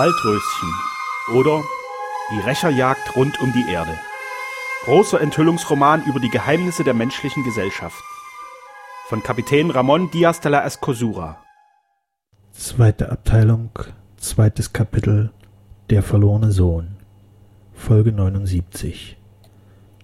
Waldröschen oder Die Rächerjagd rund um die Erde. Großer Enthüllungsroman über die Geheimnisse der menschlichen Gesellschaft. Von Kapitän Ramon Diaz de la Escosura. Zweite Abteilung, zweites Kapitel Der verlorene Sohn. Folge 79.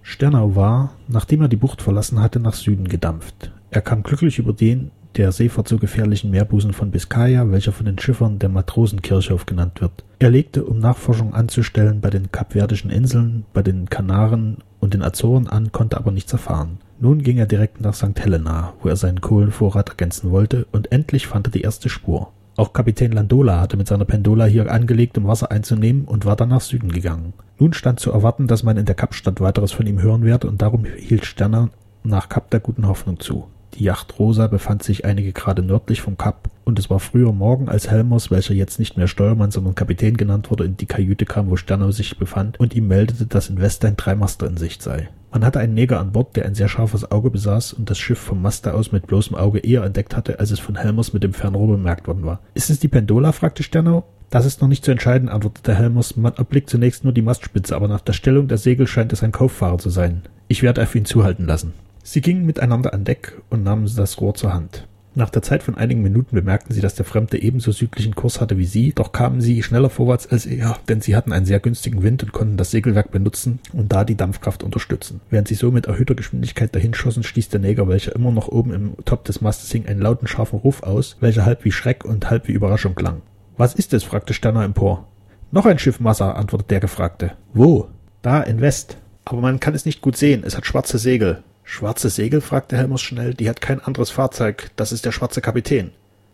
Sternau war, nachdem er die Bucht verlassen hatte, nach Süden gedampft. Er kam glücklich über den der Seefahrt so gefährlichen Meerbusen von Biskaya, welcher von den Schiffern der Matrosenkirchhof genannt wird. Er legte, um Nachforschungen anzustellen, bei den Kapverdischen Inseln, bei den Kanaren und den Azoren an, konnte aber nichts erfahren. Nun ging er direkt nach St. Helena, wo er seinen Kohlenvorrat ergänzen wollte, und endlich fand er die erste Spur. Auch Kapitän Landola hatte mit seiner Pendola hier angelegt, um Wasser einzunehmen, und war dann nach Süden gegangen. Nun stand zu erwarten, dass man in der Kapstadt weiteres von ihm hören werde, und darum hielt Sterner nach Kap der guten Hoffnung zu. Die Yacht Rosa befand sich einige Grade nördlich vom Kap, und es war früher Morgen, als Helmers, welcher jetzt nicht mehr Steuermann, sondern Kapitän genannt wurde, in die Kajüte kam, wo Sternau sich befand, und ihm meldete, dass in West ein Dreimaster in Sicht sei. Man hatte einen Neger an Bord, der ein sehr scharfes Auge besaß und das Schiff vom Maste aus mit bloßem Auge eher entdeckt hatte, als es von Helmers mit dem Fernrohr bemerkt worden war. Ist es die Pendola? fragte Sternau. Das ist noch nicht zu entscheiden, antwortete Helmers. Man erblickt zunächst nur die Mastspitze, aber nach der Stellung der Segel scheint es ein Kauffahrer zu sein. Ich werde auf ihn zuhalten lassen. Sie gingen miteinander an Deck und nahmen das Rohr zur Hand. Nach der Zeit von einigen Minuten bemerkten sie, dass der Fremde ebenso südlichen Kurs hatte wie sie, doch kamen sie schneller vorwärts als er, denn sie hatten einen sehr günstigen Wind und konnten das Segelwerk benutzen und da die Dampfkraft unterstützen. Während sie so mit erhöhter Geschwindigkeit dahinschossen, stieß der Neger, welcher immer noch oben im Top des Mastes hing, einen lauten scharfen Ruf aus, welcher halb wie Schreck und halb wie Überraschung klang. Was ist es? fragte Sterner empor. Noch ein Schiff Massa, antwortete der Gefragte. Wo? Da, in West. Aber man kann es nicht gut sehen, es hat schwarze Segel. Schwarze Segel? fragte Helmers schnell. Die hat kein anderes Fahrzeug. Das ist der schwarze Kapitän.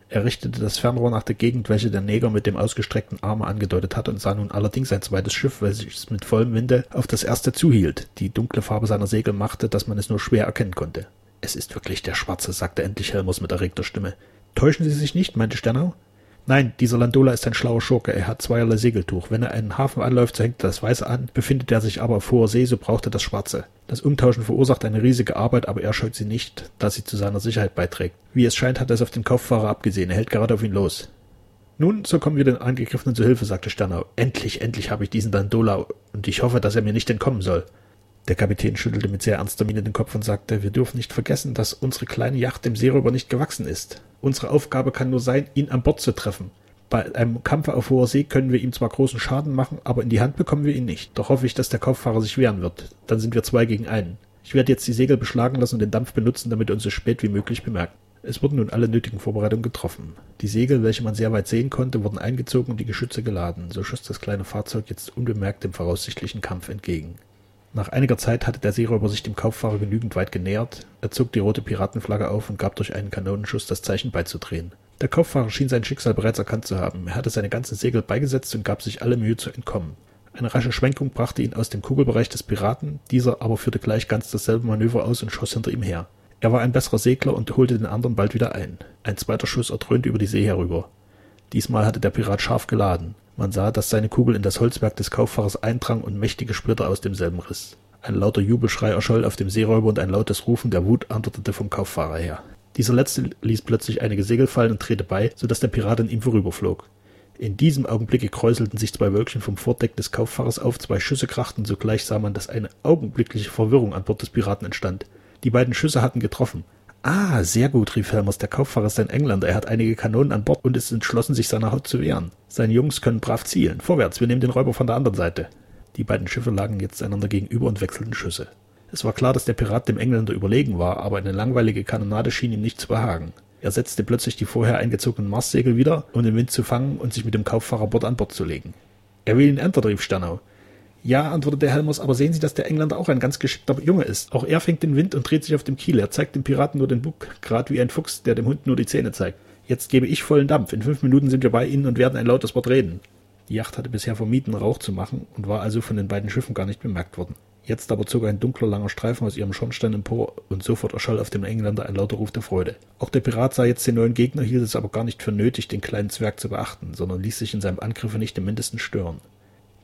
Er richtete das Fernrohr nach der Gegend, welche der Neger mit dem ausgestreckten Arme angedeutet hatte, und sah nun allerdings ein zweites Schiff, welches mit vollem Winde auf das erste zuhielt. Die dunkle Farbe seiner Segel machte, dass man es nur schwer erkennen konnte. Es ist wirklich der Schwarze, sagte endlich Helmers mit erregter Stimme. Täuschen Sie sich nicht, meinte Sternau. Nein, dieser Landola ist ein schlauer Schurke. Er hat zweierlei Segeltuch. Wenn er einen Hafen anläuft, so hängt er das Weiße an. Befindet er sich aber auf hoher See, so braucht er das Schwarze. Das Umtauschen verursacht eine riesige Arbeit, aber er scheut sie nicht, da sie zu seiner Sicherheit beiträgt. Wie es scheint, hat er es auf den Kauffahrer abgesehen. Er hält gerade auf ihn los. Nun, so kommen wir den Angegriffenen zu Hilfe, sagte Sternau. Endlich, endlich habe ich diesen Landola, und ich hoffe, dass er mir nicht entkommen soll. Der Kapitän schüttelte mit sehr ernster Miene den Kopf und sagte, wir dürfen nicht vergessen, dass unsere kleine Yacht dem Seeräuber nicht gewachsen ist. Unsere Aufgabe kann nur sein, ihn an Bord zu treffen. Bei einem Kampfe auf hoher See können wir ihm zwar großen Schaden machen, aber in die Hand bekommen wir ihn nicht. Doch hoffe ich, dass der Kauffahrer sich wehren wird. Dann sind wir zwei gegen einen. Ich werde jetzt die Segel beschlagen lassen und den Dampf benutzen, damit er uns so spät wie möglich bemerkt. Es wurden nun alle nötigen Vorbereitungen getroffen. Die Segel, welche man sehr weit sehen konnte, wurden eingezogen und die Geschütze geladen. So schoss das kleine Fahrzeug jetzt unbemerkt dem voraussichtlichen Kampf entgegen. Nach einiger Zeit hatte der Seeräuber sich dem Kauffahrer genügend weit genähert. Er zog die rote Piratenflagge auf und gab durch einen Kanonenschuss das Zeichen beizudrehen. Der Kauffahrer schien sein Schicksal bereits erkannt zu haben. Er hatte seine ganzen Segel beigesetzt und gab sich alle Mühe zu entkommen. Eine rasche Schwenkung brachte ihn aus dem Kugelbereich des Piraten, dieser aber führte gleich ganz dasselbe Manöver aus und schoss hinter ihm her. Er war ein besserer Segler und holte den anderen bald wieder ein. Ein zweiter Schuss erdröhnte über die See herüber. Diesmal hatte der Pirat scharf geladen. Man sah, dass seine Kugel in das Holzwerk des Kauffahrers eindrang und mächtige Splitter aus demselben riss. Ein lauter Jubelschrei erscholl auf dem Seeräuber und ein lautes Rufen der Wut antwortete vom Kauffahrer her. Dieser letzte ließ plötzlich einige Segel fallen und drehte bei, so dass der Pirat an ihm vorüberflog. In diesem Augenblicke kräuselten sich zwei Wölkchen vom Vordeck des Kauffahrers auf, zwei Schüsse krachten, sogleich sah man, dass eine augenblickliche Verwirrung an Bord des Piraten entstand. Die beiden Schüsse hatten getroffen. Ah, sehr gut, rief Helmers. Der Kauffahrer ist ein Engländer. Er hat einige Kanonen an Bord und ist entschlossen, sich seiner Haut zu wehren. Seine Jungs können brav zielen. Vorwärts, wir nehmen den Räuber von der anderen Seite. Die beiden Schiffe lagen jetzt einander gegenüber und wechselten Schüsse. Es war klar, dass der Pirat dem Engländer überlegen war, aber eine langweilige Kanonade schien ihm nicht zu behagen. Er setzte plötzlich die vorher eingezogenen Marssegel wieder, um den Wind zu fangen und sich mit dem Kauffahrer Bord an Bord zu legen. Er will ihn entern, rief Sternau. Ja, antwortete Helmers, aber sehen Sie, dass der Engländer auch ein ganz geschickter Junge ist. Auch er fängt den Wind und dreht sich auf dem Kiel. Er zeigt dem Piraten nur den Bug, grad wie ein Fuchs, der dem Hund nur die Zähne zeigt. Jetzt gebe ich vollen Dampf. In fünf Minuten sind wir bei Ihnen und werden ein lautes Wort reden. Die Yacht hatte bisher vermieden, Rauch zu machen und war also von den beiden Schiffen gar nicht bemerkt worden. Jetzt aber zog ein dunkler, langer Streifen aus ihrem Schornstein empor und sofort erscholl auf dem Engländer ein lauter Ruf der Freude. Auch der Pirat sah jetzt den neuen Gegner, hielt es aber gar nicht für nötig, den kleinen Zwerg zu beachten, sondern ließ sich in seinem Angriffe nicht im mindesten stören.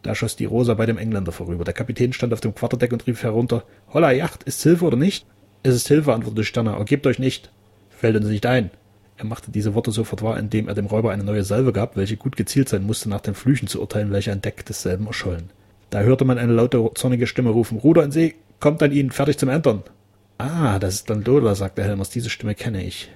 Da schoss die Rosa bei dem Engländer vorüber. Der Kapitän stand auf dem Quarterdeck und rief herunter, Holla, Yacht, ist Hilfe oder nicht? Es ist Hilfe, antwortete Sterner, ergebt euch nicht. Fällt uns nicht ein. Er machte diese Worte sofort wahr, indem er dem Räuber eine neue Salve gab, welche gut gezielt sein musste, nach den Flüchen zu urteilen, welche an Deck desselben erschollen. Da hörte man eine laute, zornige Stimme rufen, Ruder in See, kommt an ihn, fertig zum Entern. Ah, das ist dann Lola, sagte Helmers, diese Stimme kenne ich.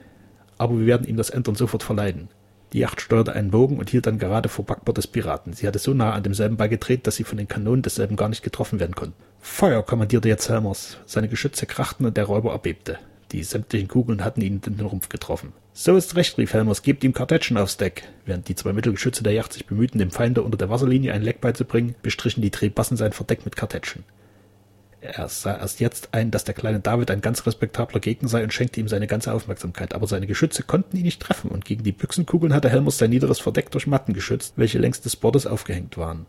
Aber wir werden ihm das Entern sofort verleiden. Die Yacht steuerte einen Bogen und hielt dann gerade vor Backbord des Piraten. Sie hatte so nah an demselben beigedreht, dass sie von den Kanonen desselben gar nicht getroffen werden konnten. Feuer, kommandierte jetzt Helmers. Seine Geschütze krachten und der Räuber erbebte. Die sämtlichen Kugeln hatten ihn in den Rumpf getroffen. So ist recht, rief Helmers, gebt ihm Kartätschen aufs Deck. Während die zwei Mittelgeschütze der Yacht sich bemühten, dem Feinde unter der Wasserlinie ein Leck beizubringen, bestrichen die Drehbassen sein Verdeck mit Kartätschen. Er sah erst jetzt ein, dass der kleine David ein ganz respektabler Gegner sei und schenkte ihm seine ganze Aufmerksamkeit, aber seine Geschütze konnten ihn nicht treffen, und gegen die Büchsenkugeln hatte Helmers sein niederes Verdeck durch Matten geschützt, welche längs des Bordes aufgehängt waren.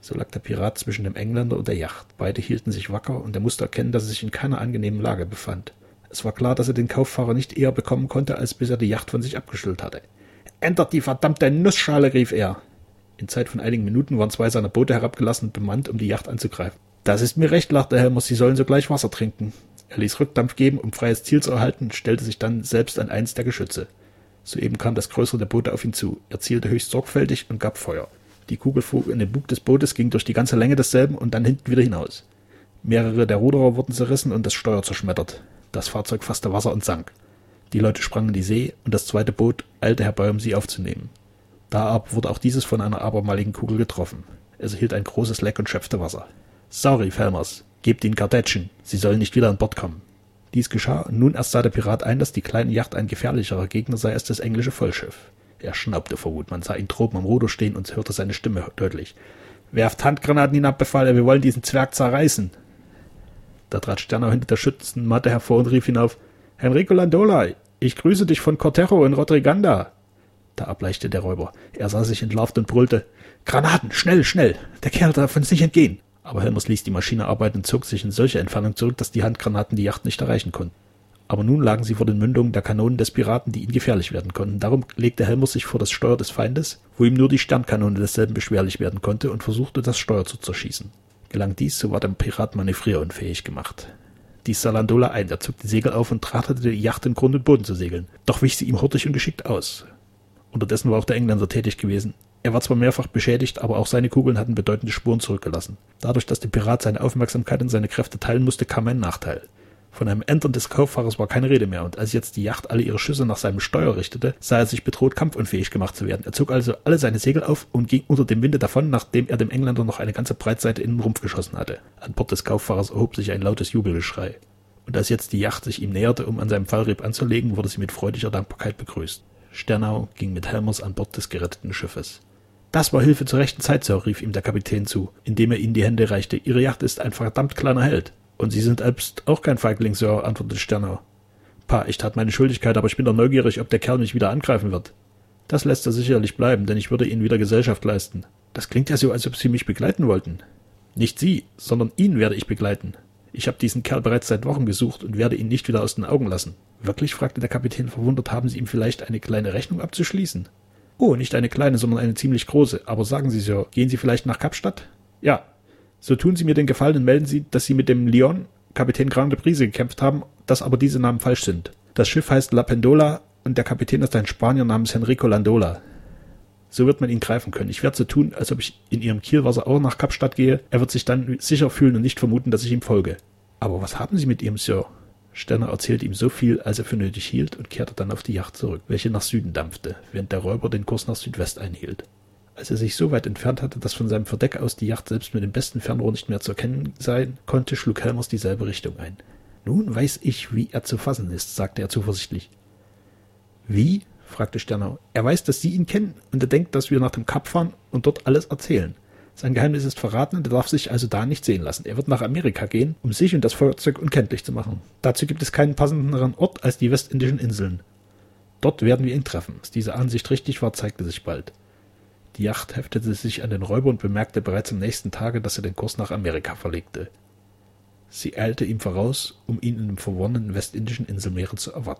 So lag der Pirat zwischen dem Engländer und der Yacht. Beide hielten sich wacker, und er musste erkennen, dass er sich in keiner angenehmen Lage befand. Es war klar, dass er den Kauffahrer nicht eher bekommen konnte, als bis er die Yacht von sich abgestellt hatte. Ändert die verdammte Nussschale, rief er. In Zeit von einigen Minuten waren zwei seiner Boote herabgelassen und bemannt, um die Yacht anzugreifen. Das ist mir recht, lachte Helmers, Sie sollen sogleich Wasser trinken. Er ließ Rückdampf geben, um freies Ziel zu erhalten, und stellte sich dann selbst an eins der Geschütze. Soeben kam das größere der Boote auf ihn zu. Er zielte höchst sorgfältig und gab Feuer. Die Kugel flog in den Bug des Bootes, ging durch die ganze Länge desselben und dann hinten wieder hinaus. Mehrere der Ruderer wurden zerrissen und das Steuer zerschmettert. Das Fahrzeug fasste Wasser und sank. Die Leute sprangen in die See und das zweite Boot eilte herbei, um sie aufzunehmen. Da aber wurde auch dieses von einer abermaligen Kugel getroffen. Es erhielt ein großes Leck und schöpfte Wasser. Sorry, Felmers, gebt ihnen Kartätschen, sie sollen nicht wieder an Bord kommen. Dies geschah, und nun erst sah der Pirat ein, dass die kleine Yacht ein gefährlicherer Gegner sei als das englische Vollschiff. Er schnaubte vor Wut, man sah ihn droben am Ruder stehen und hörte seine Stimme deutlich. Werft Handgranaten hinab, befahl er, wir wollen diesen Zwerg zerreißen. Da trat Sternau hinter der Schützenmatte hervor und rief hinauf, Henrico Landola, ich grüße dich von Cortejo in Rodriganda. Da erbleichte der Räuber. Er sah sich entlarvt und brüllte, Granaten, schnell, schnell, der Kerl darf uns nicht entgehen aber Helmers ließ die Maschine arbeiten und zog sich in solcher Entfernung zurück, dass die Handgranaten die Yacht nicht erreichen konnten. Aber nun lagen sie vor den Mündungen der Kanonen des Piraten, die ihnen gefährlich werden konnten. Darum legte Helmers sich vor das Steuer des Feindes, wo ihm nur die Sternkanone desselben beschwerlich werden konnte, und versuchte, das Steuer zu zerschießen. Gelang dies, so war der Pirat manövrierunfähig gemacht. Dies sah Landola ein, er zog die Segel auf und trachtete, die Yacht in Grund und Boden zu segeln. Doch wich sie ihm hurtig und geschickt aus. Unterdessen war auch der Engländer tätig gewesen. Er war zwar mehrfach beschädigt, aber auch seine Kugeln hatten bedeutende Spuren zurückgelassen. Dadurch, dass der Pirat seine Aufmerksamkeit und seine Kräfte teilen musste, kam ein Nachteil. Von einem Entern des Kauffahrers war keine Rede mehr, und als jetzt die Yacht alle ihre Schüsse nach seinem Steuer richtete, sah er sich bedroht, kampfunfähig gemacht zu werden. Er zog also alle seine Segel auf und ging unter dem Winde davon, nachdem er dem Engländer noch eine ganze Breitseite in den Rumpf geschossen hatte. An Bord des Kauffahrers erhob sich ein lautes Jubelgeschrei. Und als jetzt die Yacht sich ihm näherte, um an seinem Fallrieb anzulegen, wurde sie mit freudiger Dankbarkeit begrüßt. Sternau ging mit Helmers an Bord des geretteten Schiffes. Das war Hilfe zur rechten Zeit, Sir, rief ihm der Kapitän zu, indem er ihnen die Hände reichte. Ihre Yacht ist ein verdammt kleiner Held. Und Sie sind selbst auch kein Feigling, Sir, antwortete Sternau. Pa, ich tat meine Schuldigkeit, aber ich bin doch neugierig, ob der Kerl mich wieder angreifen wird. Das lässt er sicherlich bleiben, denn ich würde Ihnen wieder Gesellschaft leisten. Das klingt ja so, als ob Sie mich begleiten wollten. Nicht Sie, sondern ihn werde ich begleiten. Ich habe diesen Kerl bereits seit Wochen gesucht und werde ihn nicht wieder aus den Augen lassen. Wirklich? fragte der Kapitän verwundert. Haben Sie ihm vielleicht eine kleine Rechnung abzuschließen? Oh, nicht eine kleine, sondern eine ziemlich große. Aber sagen Sie, Sir, gehen Sie vielleicht nach Kapstadt? Ja. So tun Sie mir den Gefallen und melden Sie, dass Sie mit dem Lyon, Kapitän Grande Prise, gekämpft haben, dass aber diese Namen falsch sind. Das Schiff heißt La Pendola und der Kapitän ist ein Spanier namens Henrico Landola. So wird man ihn greifen können. Ich werde so tun, als ob ich in Ihrem Kielwasser auch nach Kapstadt gehe. Er wird sich dann sicher fühlen und nicht vermuten, dass ich ihm folge. Aber was haben Sie mit ihm, Sir? Sterner erzählte ihm so viel, als er für nötig hielt, und kehrte dann auf die Yacht zurück, welche nach Süden dampfte, während der Räuber den Kurs nach Südwest einhielt. Als er sich so weit entfernt hatte, dass von seinem Verdeck aus die Yacht selbst mit dem besten Fernrohr nicht mehr zu erkennen sein konnte, schlug Helmers dieselbe Richtung ein. Nun weiß ich, wie er zu fassen ist, sagte er zuversichtlich. Wie? fragte Sternau. Er weiß, dass Sie ihn kennen, und er denkt, dass wir nach dem Kap fahren und dort alles erzählen. Sein Geheimnis ist verraten und er darf sich also da nicht sehen lassen. Er wird nach Amerika gehen, um sich und das Feuerzeug unkenntlich zu machen. Dazu gibt es keinen passenderen Ort als die westindischen Inseln. Dort werden wir ihn treffen. Dass diese Ansicht richtig war, zeigte sich bald. Die Yacht heftete sich an den Räuber und bemerkte bereits am nächsten Tage, dass er den Kurs nach Amerika verlegte. Sie eilte ihm voraus, um ihn in dem verwonnenen westindischen Inselmeere zu erwarten.